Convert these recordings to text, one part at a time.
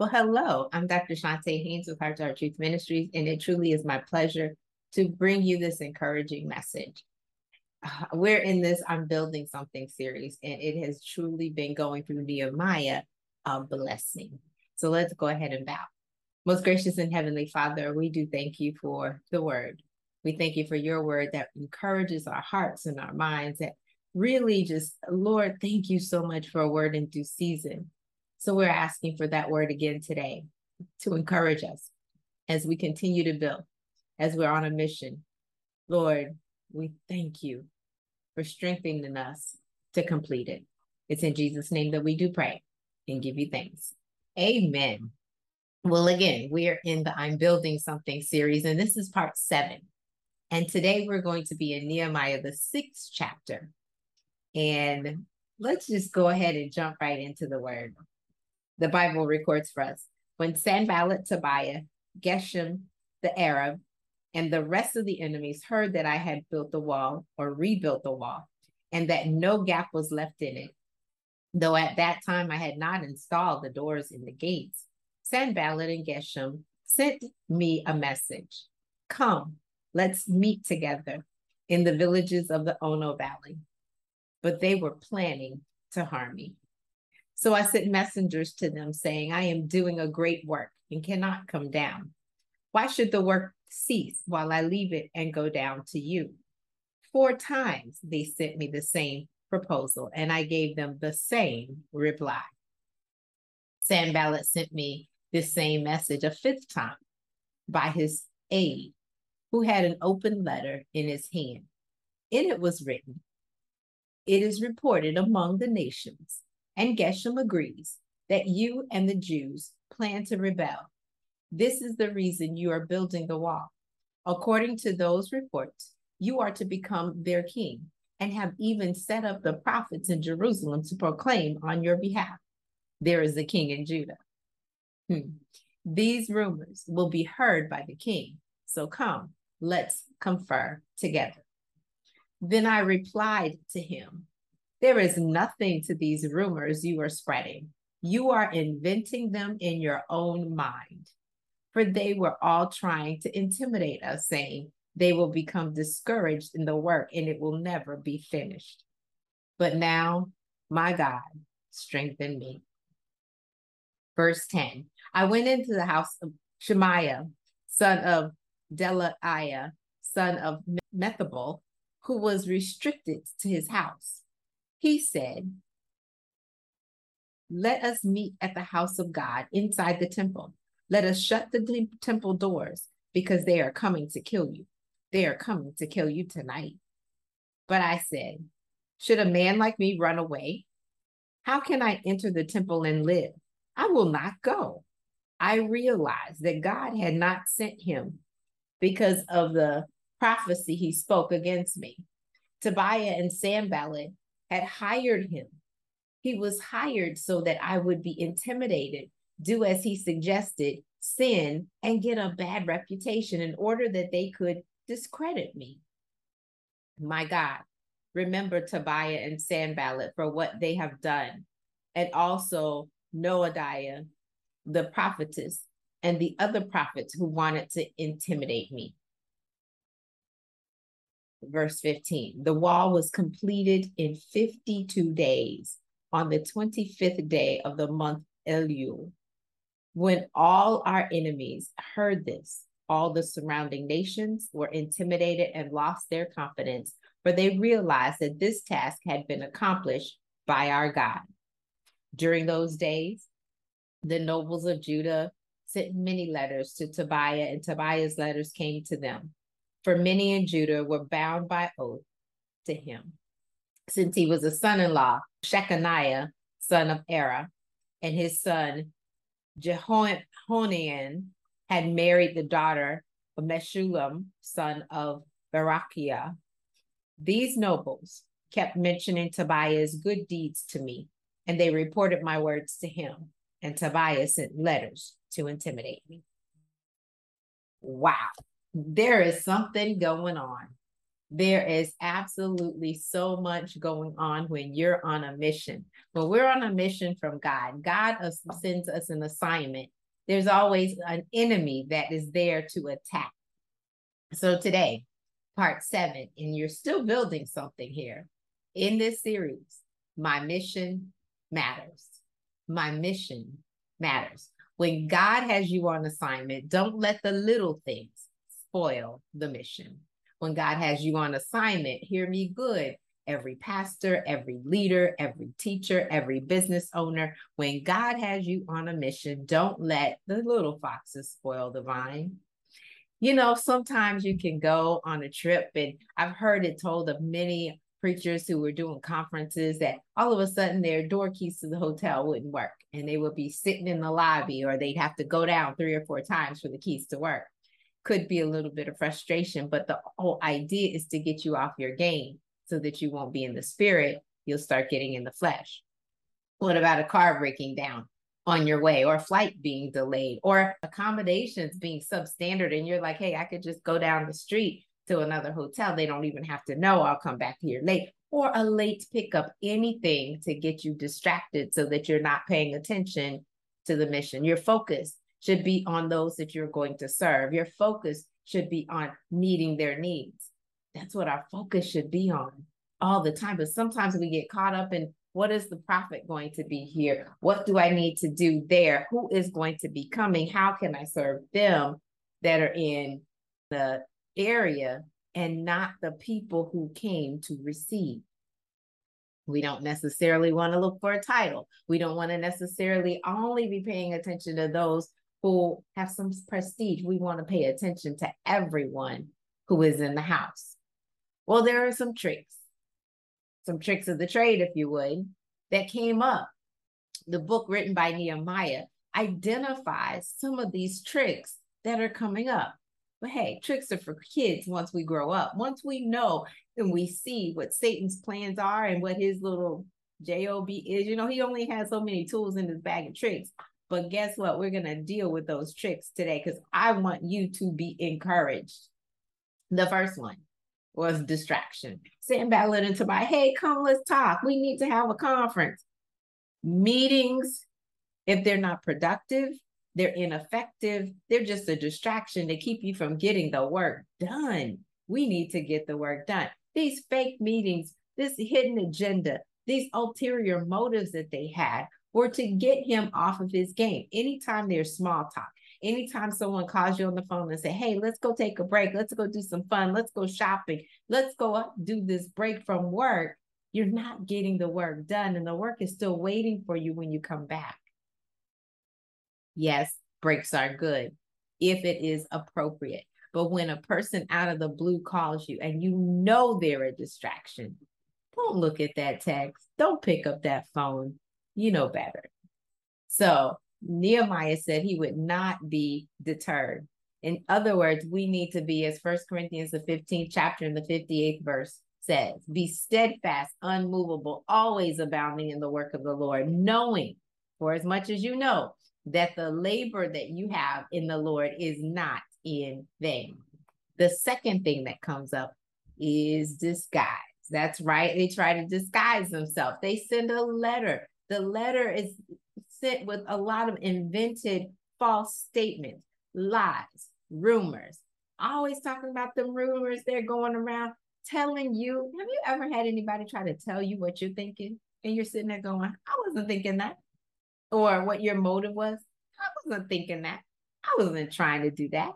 Well, hello, I'm Dr. Shantae Haynes with Heart to Heart Truth Ministries, and it truly is my pleasure to bring you this encouraging message. Uh, we're in this I'm Building Something series, and it has truly been going through Nehemiah a blessing. So let's go ahead and bow. Most gracious and heavenly Father, we do thank you for the word. We thank you for your word that encourages our hearts and our minds, that really just, Lord, thank you so much for a word in due season so we're asking for that word again today to encourage us as we continue to build, as we're on a mission. Lord, we thank you for strengthening us to complete it. It's in Jesus' name that we do pray and give you thanks. Amen. Well, again, we are in the I'm Building Something series, and this is part seven. And today we're going to be in Nehemiah, the sixth chapter. And let's just go ahead and jump right into the word the Bible records for us. When Sanballat, Tobiah, Geshem, the Arab, and the rest of the enemies heard that I had built the wall or rebuilt the wall, and that no gap was left in it, though at that time I had not installed the doors in the gates, Sanballat and Geshem sent me a message Come, let's meet together in the villages of the Ono Valley. But they were planning to harm me. So I sent messengers to them saying, I am doing a great work and cannot come down. Why should the work cease while I leave it and go down to you? Four times they sent me the same proposal, and I gave them the same reply. Sanballat sent me this same message a fifth time by his aide, who had an open letter in his hand. In it was written, It is reported among the nations and Geshem agrees that you and the Jews plan to rebel. This is the reason you are building the wall. According to those reports, you are to become their king and have even set up the prophets in Jerusalem to proclaim on your behalf, There is a king in Judah. Hmm. These rumors will be heard by the king. So come, let's confer together. Then I replied to him, there is nothing to these rumors you are spreading. You are inventing them in your own mind. For they were all trying to intimidate us, saying they will become discouraged in the work and it will never be finished. But now, my God, strengthen me. Verse 10 I went into the house of Shemaiah, son of Delaiah, son of Mehetabel, who was restricted to his house. He said, Let us meet at the house of God inside the temple. Let us shut the temple doors because they are coming to kill you. They are coming to kill you tonight. But I said, Should a man like me run away? How can I enter the temple and live? I will not go. I realized that God had not sent him because of the prophecy he spoke against me. Tobiah and Sanballat had hired him. He was hired so that I would be intimidated, do as he suggested, sin, and get a bad reputation in order that they could discredit me. My God, remember Tobiah and Sanballat for what they have done, and also Noadiah, the prophetess, and the other prophets who wanted to intimidate me verse 15. The wall was completed in 52 days on the 25th day of the month Elul. When all our enemies heard this, all the surrounding nations were intimidated and lost their confidence, for they realized that this task had been accomplished by our God. During those days, the nobles of Judah sent many letters to Tobiah, and Tobiah's letters came to them for many in Judah were bound by oath to him, since he was a son in law, Shechaniah, son of Era, and his son Jehonian had married the daughter of Meshullam, son of Berekiah. These nobles kept mentioning Tobiah's good deeds to me, and they reported my words to him, and Tobiah sent letters to intimidate me. Wow there is something going on. There is absolutely so much going on when you're on a mission. When we're on a mission from God, God sends us an assignment. There's always an enemy that is there to attack. So today, part seven, and you're still building something here in this series. My mission matters. My mission matters. When God has you on assignment, don't let the little things spoil the mission. When God has you on assignment, hear me good. Every pastor, every leader, every teacher, every business owner, when God has you on a mission, don't let the little foxes spoil the vine you know, sometimes you can go on a trip, and I've heard it told of many preachers who were doing conferences that all of a sudden their door keys to the hotel wouldn't work and they would be sitting in the lobby or they'd have to go down three or four times for the keys to work. Could be a little bit of frustration, but the whole idea is to get you off your game so that you won't be in the spirit. You'll start getting in the flesh. What about a car breaking down? on your way or flight being delayed or accommodations being substandard and you're like hey i could just go down the street to another hotel they don't even have to know i'll come back here late or a late pickup anything to get you distracted so that you're not paying attention to the mission You're focus should be on those that you're going to serve your focus should be on meeting their needs that's what our focus should be on all the time but sometimes we get caught up in what is the profit going to be here? What do I need to do there? Who is going to be coming? How can I serve them that are in the area and not the people who came to receive? We don't necessarily want to look for a title. We don't want to necessarily only be paying attention to those who have some prestige. We want to pay attention to everyone who is in the house. Well, there are some tricks some tricks of the trade, if you would, that came up. The book written by Nehemiah identifies some of these tricks that are coming up. But hey, tricks are for kids once we grow up. Once we know and we see what Satan's plans are and what his little job is, you know, he only has so many tools in his bag of tricks. But guess what? We're going to deal with those tricks today because I want you to be encouraged. The first one was distraction. Sitting Sanballat and Tobiah, hey, come, let's talk. We need to have a conference. Meetings, if they're not productive, they're ineffective, they're just a distraction to keep you from getting the work done. We need to get the work done. These fake meetings, this hidden agenda, these ulterior motives that they had were to get him off of his game. Anytime there's small talk, anytime someone calls you on the phone and say, hey, let's go take a break, let's go do some fun, let's go shopping, let's go do this break from work, you're not getting the work done and the work is still waiting for you when you come back. Yes, breaks are good if it is appropriate. But when a person out of the blue calls you and you know they're a distraction, don't look at that text. Don't pick up that phone. You know better. So Nehemiah said he would not be deterred. In other words, we need to be, as First Corinthians, the 15th chapter and the 58th verse says, be steadfast, unmovable, always abounding in the work of the Lord, knowing, for as much as you know, that the labor that you have in the Lord is not in vain. The second thing that comes up is disguise. That's right. They try to disguise themselves. They send a letter. The letter is sent with a lot of invented false statements, lies, rumors. Always talking about the rumors they're going around telling you. Have you ever had anybody try to tell you what you're thinking? And you're sitting there going, I wasn't thinking that. Or what your motive was. I wasn't thinking that. I wasn't trying to do that.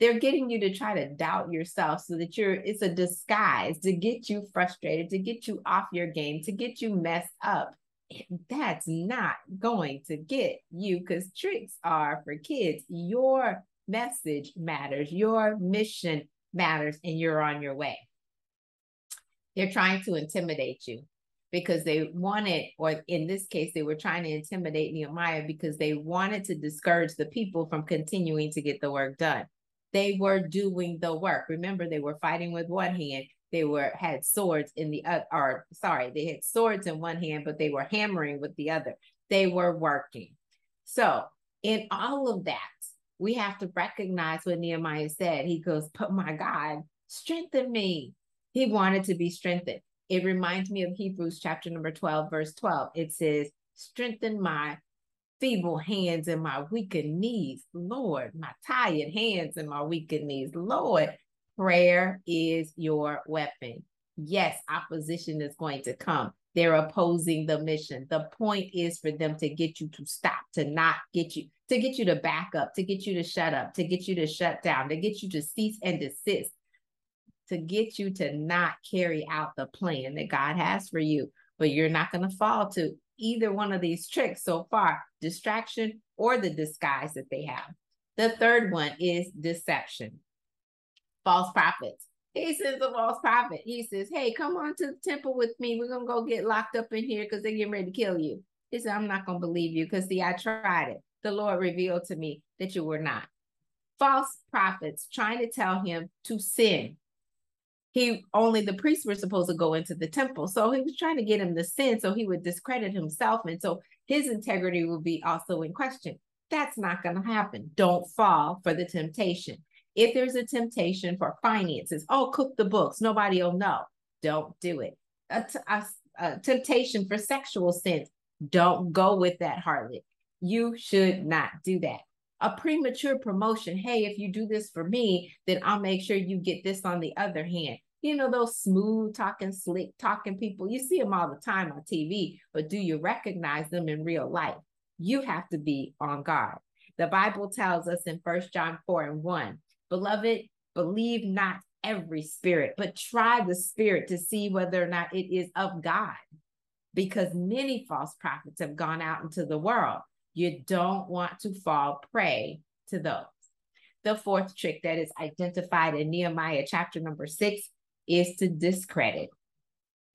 They're getting you to try to doubt yourself so that you're, it's a disguise to get you frustrated, to get you off your game, to get you messed up that's not going to get you because tricks are for kids. Your message matters, your mission matters, and you're on your way. They're trying to intimidate you because they wanted, or in this case, they were trying to intimidate Nehemiah because they wanted to discourage the people from continuing to get the work done. They were doing the work. Remember, they were fighting with one hand they were had swords in the uh, or sorry they had swords in one hand but they were hammering with the other they were working so in all of that we have to recognize what nehemiah said he goes but my god strengthen me He wanted to be strengthened. It reminds me of Hebrews chapter number 12, verse 12. It says, Strengthen my feeble hands and my weakened knees. Lord, my tired hands and my weakened knees. Lord, prayer is your weapon. Yes, opposition is going to come. They're opposing the mission. The point is for them to get you to stop, to not get you, to get you to back up, to get you to shut up, to get you to shut down, to get you to cease and desist, to get you to not carry out the plan that God has for you. But you're not going to fall to either one of these tricks so far distraction or the disguise that they have. The third one is deception, false prophets. He sends a false prophet. He says, Hey, come on to the temple with me. We're to go get locked up in here because they're getting ready to kill you. He said, I'm not to believe you because, see, I tried it. The Lord revealed to me that you were not. False prophets trying to tell him to sin. He only the priests were supposed to go into the temple. So he was trying to get him to sin so he would discredit himself. And so his integrity would be also in question. That's not going to happen. Don't fall for the temptation. If there's a temptation for finances, oh, cook the books, nobody will know. Don't do it. A, a, a temptation for sexual sins, don't go with that harlot. You should not do that. A premature promotion, hey, if you do this for me, then I'll make sure you get this on the other hand. You know, those smooth talking, slick talking people, you see them all the time on TV, but do you recognize them in real life? You have to be on guard. The Bible tells us in First John 4 and 1 Beloved, believe not every spirit, but try the spirit to see whether or not it is of God. Because many false prophets have gone out into the world. You don't want to fall prey to those. The fourth trick that is identified in Nehemiah chapter number six is to discredit.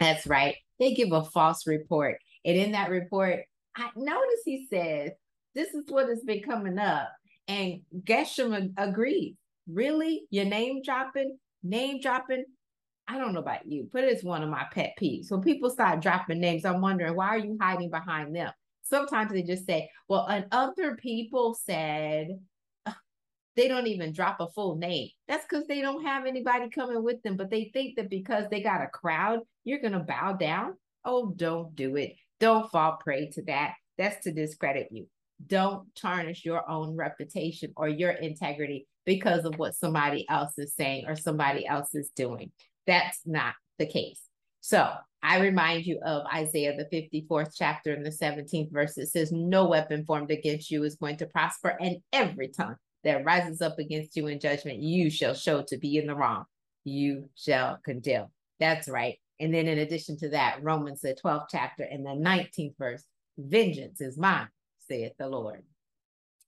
That's right. They give a false report. And in that report, I notice he says, This is what has been coming up. And Geshem agrees. Really? Your name dropping? Name dropping? I don't know about you, but it's one of my pet peeves. When people start dropping names, I'm wondering why are you hiding behind them? Sometimes they just say, well, and other people said they don't even drop a full name. That's because they don't have anybody coming with them, but they think that because they got a crowd, you're going to bow down. Oh, don't do it. Don't fall prey to that. That's to discredit you. Don't tarnish your own reputation or your integrity because of what somebody else is saying or somebody else is doing. That's not the case. So I remind you of Isaiah, the 54th chapter and the 17th verse. It says, No weapon formed against you is going to prosper, and every tongue that rises up against you in judgment, you shall show to be in the wrong. You shall condemn. That's right. And then, in addition to that, Romans, the 12th chapter and the 19th verse, vengeance is mine, saith the Lord.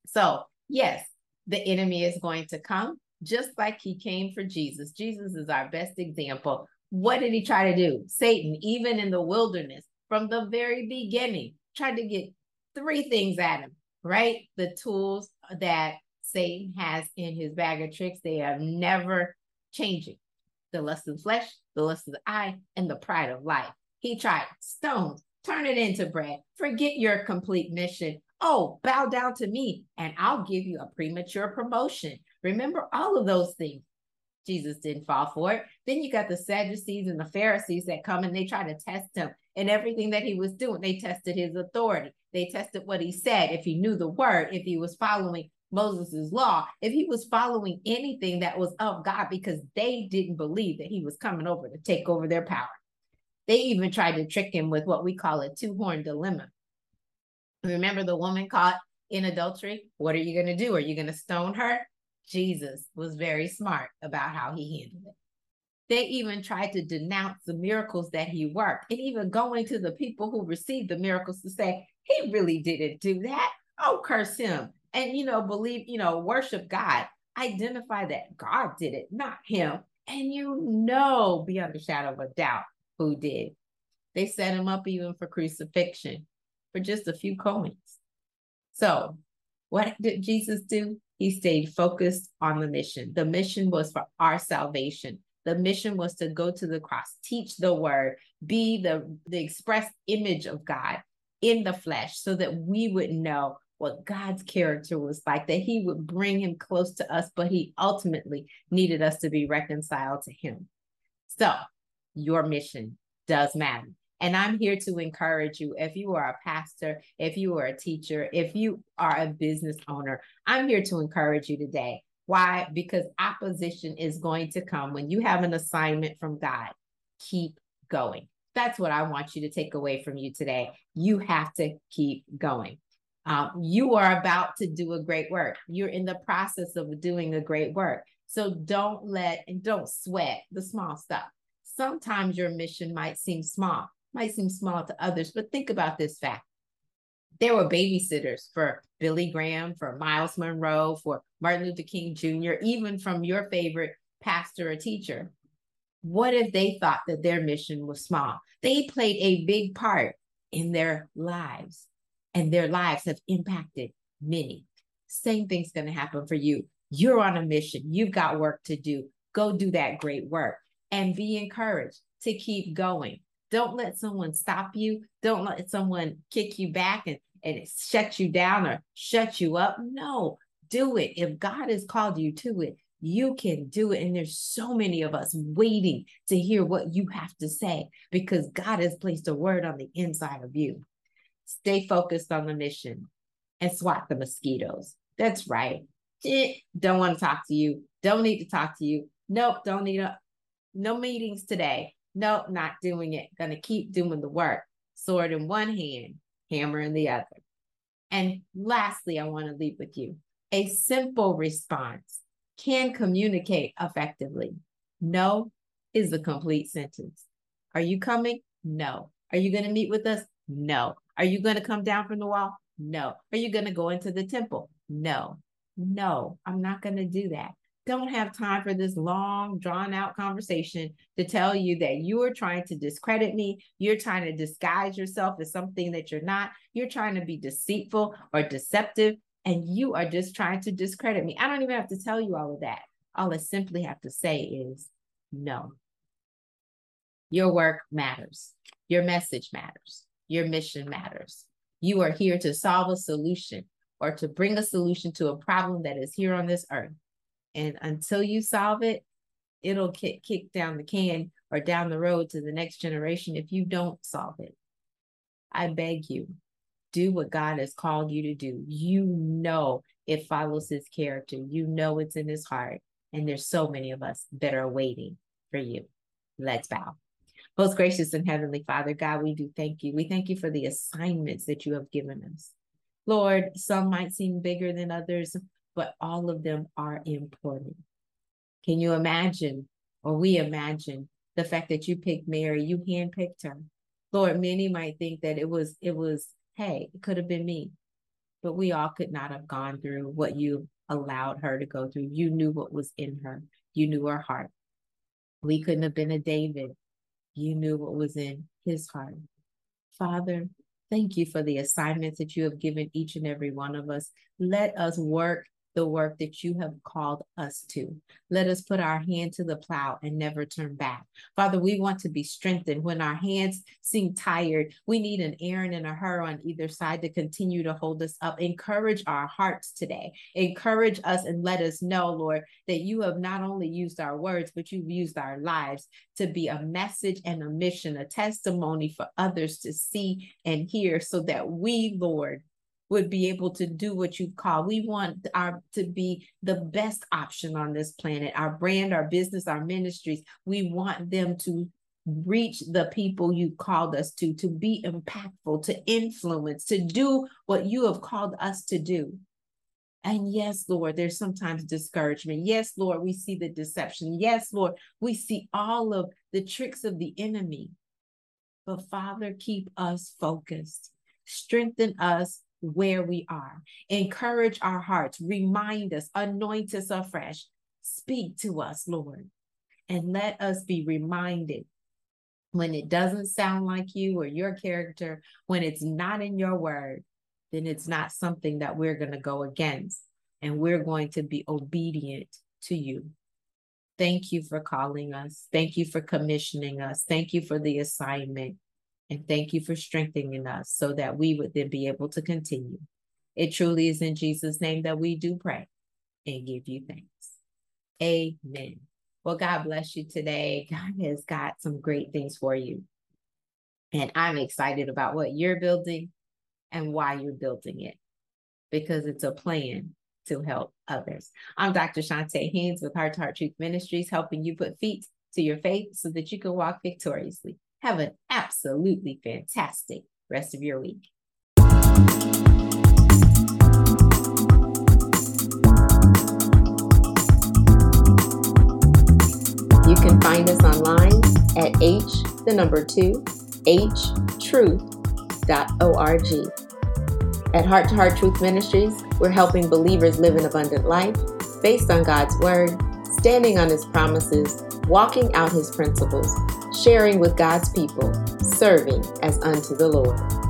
So, yes, the enemy is going to come just like he came for Jesus. Jesus is our best example. What did he try to do? Satan, even in the wilderness, from the very beginning, tried to get three things at him, right? The tools that Satan has in his bag of tricks, they are never changing. The lust of the flesh, the lust of the eye, and the pride of life. He tried stones, turn it into bread, forget your complete mission, Oh, bow down to me and I'll give you a premature promotion. Remember all of those things. Jesus didn't fall for it. Then you got the Sadducees and the Pharisees that come and they try to test him and everything that he was doing. They tested his authority. They tested what he said, if he knew the word, if he was following Moses' law, if he was following anything that was of God, because they didn't believe that he was coming over to take over their power. They even tried to trick him with what we call a two horn dilemma. Remember the woman caught in adultery? What are you going to do? Are you going to stone her? Jesus was very smart about how he handled it. They even tried to denounce the miracles that he worked, and even going to the people who received the miracles to say, he really didn't do that. Oh, curse him. And, you know, believe, you know, worship God. Identify that God did it, not him. And you know, beyond a shadow of a doubt, who did. They set him up even for crucifixion for just a few coins. So, what did Jesus do? He stayed focused on the mission. The mission was for our salvation. The mission was to go to the cross, teach the word, be the, the express image of God in the flesh so that we would know what God's character was like, that he would bring him close to us, but he ultimately needed us to be reconciled to him. So your mission does matter. And I'm here to encourage you. If you are a pastor, if you are a teacher, if you are a business owner, I'm here to encourage you today. Why? Because opposition is going to come when you have an assignment from God. Keep going. That's what I want you to take away from you today. You have to keep going. Um, you are about to do a great work. You're in the process of doing a great work. So don't let and don't sweat the small stuff. Sometimes your mission might seem small, might seem small to others, but think about this fact. There were babysitters for Billy Graham, for Myles Munroe, for Martin Luther King Jr., even from your favorite pastor or teacher. What if they thought that their mission was small? They played a big part in their lives, and their lives have impacted many. Same thing's going to happen for you. You're on a mission, you've got work to do. Go do that great work and be encouraged to keep going. Don't let someone stop you. Don't let someone kick you back and, and shut you down or shut you up. No, do it. If God has called you to it, you can do it. And there's so many of us waiting to hear what you have to say because God has placed a word on the inside of you. Stay focused on the mission and swat the mosquitoes. That's right. Eh, don't want to talk to you. Don't need to talk to you. Nope, don't need a no meetings today. Nope, not doing it. Gonna keep doing the work. Sword in one hand, hammer in the other. And lastly, I want to leave with you a simple response can communicate effectively. No is a complete sentence. Are you coming? No. Are you going to meet with us? No. Are you going to come down from the wall? No. Are you going to go into the temple? No. No, I'm not going to do that. Don't have time for this long, drawn out conversation to tell you that you are trying to discredit me. You're trying to disguise yourself as something that you're not. You're trying to be deceitful or deceptive, and you are just trying to discredit me. I don't even have to tell you all of that. All I simply have to say is no. Your work matters. Your message matters. Your mission matters. You are here to solve a solution or to bring a solution to a problem that is here on this earth. And until you solve it, it'll kick, kick down the can or down the road to the next generation if you don't solve it. I beg you, do what God has called you to do. You know it follows his character, you know it's in his heart. And there's so many of us that are waiting for you. Let's bow. Most gracious and heavenly Father, God, we do thank you. We thank you for the assignments that you have given us. Lord, some might seem bigger than others, but all of them are important. Can you imagine, or we imagine, the fact that you picked Mary, you handpicked her? Lord, many might think that it was, it was, hey, it could have been me, but we all could not have gone through what you allowed her to go through. You knew what was in her, you knew her heart. We couldn't have been a David. You knew what was in his heart. Father, Thank you for the assignments that you have given each and every one of us. Let us work the work that you have called us to. Let us put our hand to the plow and never turn back. Father, we want to be strengthened when our hands seem tired. We need an Aaron and a Hur on either side to continue to hold us up. Encourage our hearts today. Encourage us and let us know, Lord, that you have not only used our words, but you've used our lives to be a message and a mission, a testimony for others to see and hear so that we, Lord, would be able to do what you call. We want our to be the best option on this planet. Our brand, our business, our ministries. We want them to reach the people you called us to, to be impactful, to influence, to do what you have called us to do. And yes, Lord, there's sometimes discouragement. Yes, Lord, we see the deception. Yes, Lord, we see all of the tricks of the enemy. But Father, keep us focused. Strengthen us where we are. Encourage our hearts, remind us, anoint us afresh. Speak to us, Lord, and let us be reminded when it doesn't sound like you or your character, when it's not in your word, then it's not something that we're going to go against, and we're going to be obedient to you. Thank you for calling us. Thank you for commissioning us. Thank you for the assignment. And thank you for strengthening us so that we would then be able to continue. It truly is in Jesus' name that we do pray and give you thanks. Amen. Well, God bless you today. God has got some great things for you. And I'm excited about what you're building and why you're building it because it's a plan to help others. I'm Dr. Shantae Haynes with Heart to Heart Truth Ministries, helping you put feet to your faith so that you can walk victoriously. Have an absolutely fantastic rest of your week. You can find us online at h the number 2 htruth.org. At Heart to Heart Truth Ministries, we're helping believers live an abundant life based on God's Word, standing on His promises, walking out His principles, sharing with God's people, serving as unto the Lord.